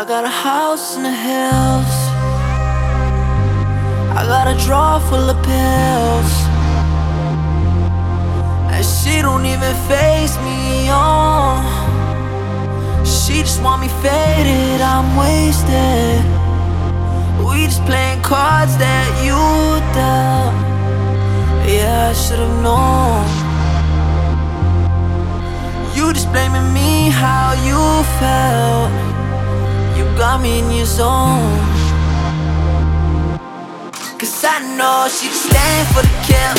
I got a house in the hills. I got a drawer full of pills. And she don't even face me on. She just want me faded, I'm wasted. We just playing cards that you dealt. Yeah, I should've known. You just blaming me how you felt. Me in your zone. Cause I know she just staying for the kill,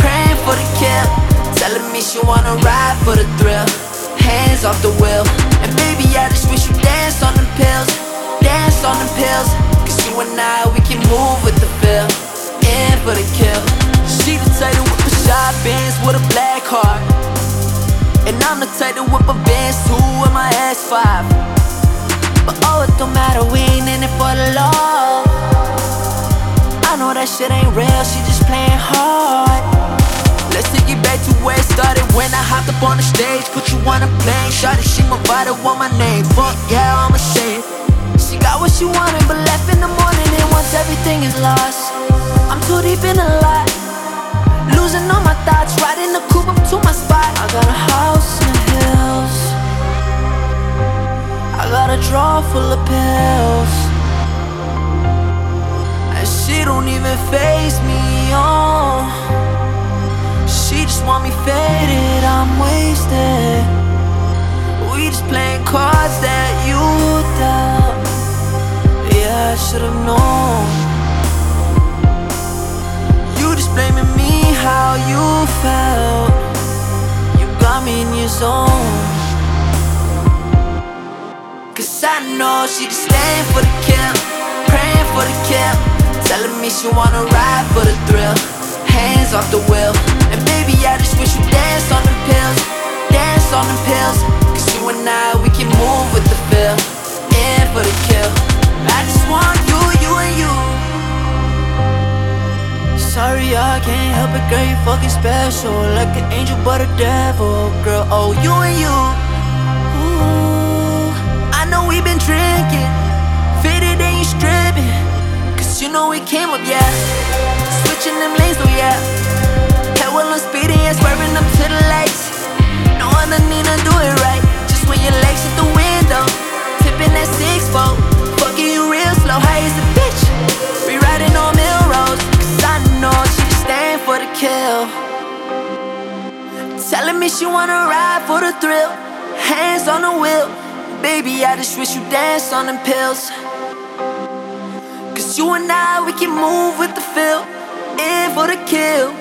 praying for the kill. Telling me she wanna ride for the thrill. Hands off the wheel. And baby, I just wish you dance on them pills. Dance on them pills. Cause you and I, we can move with the feel. In for the kill. She the type to whip a shot Benz with a black heart. And I'm the type to whip a Benz too with my S5. It don't matter, we ain't in it for the love. I know that shit ain't real, she just playing hard. Let's take it back to where it started when I hopped up on the stage. Put you on a plane, shot it, she my body, want my name. Fuck yeah, I'm ashamed. She got what she wanted, but left in the morning. And once everything is lost, I'm too deep in the lot. Losing all my thoughts, riding the coupe up to my spot. I got a house drawer full of pills. And she don't even face me on. She just want me faded, I'm wasted. We just playing cards that you dealt. Yeah, I should've known. You just blaming me how you felt. You got me in your zone. Know she just staying for the kill, praying for the kill. Telling me she wanna ride for the thrill. Hands off the wheel. And baby, I just wish you dance on them pills. Dance on them pills. Cause you and I, we can move with the feel. In for the kill. I just want you, you and you. Sorry, I can't help it, girl. You fucking special. Like an angel, but a devil. Girl, oh, you and you. We came up, yeah. Switching them lanes, oh yeah. Hell, well, I'm speeding, yeah. Swerving up to the lights. No other need to do it right. Just when your legs hit the window. Tipping that six fold. Fucking you real slow, high as a bitch. We riding on Melrose. Cause I know she just staying for the kill. Telling me she wanna ride for the thrill. Hands on the wheel. Baby, I just wish you dance on them pills. Cause you and I, we can move with the feel, in for the kill.